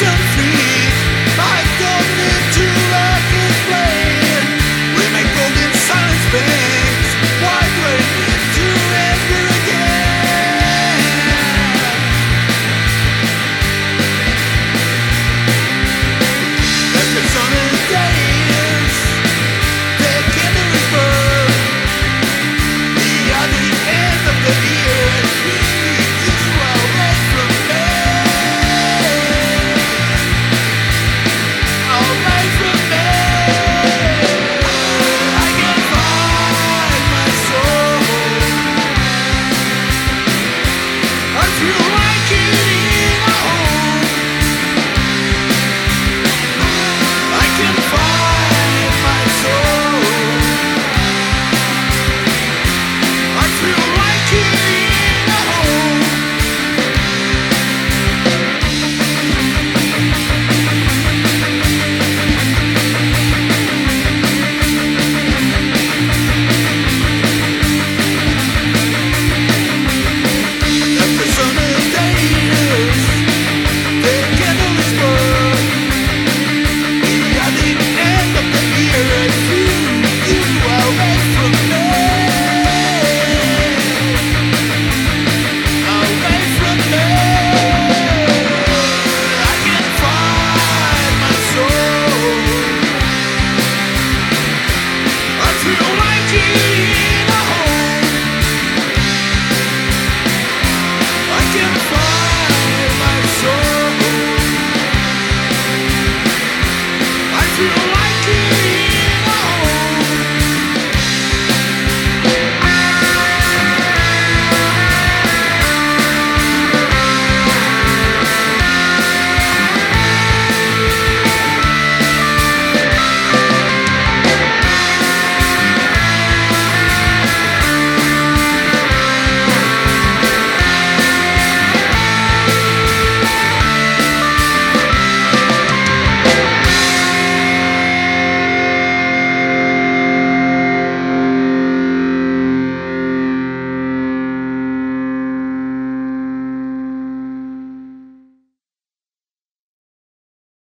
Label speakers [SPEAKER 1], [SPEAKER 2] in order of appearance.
[SPEAKER 1] some you. Thank you.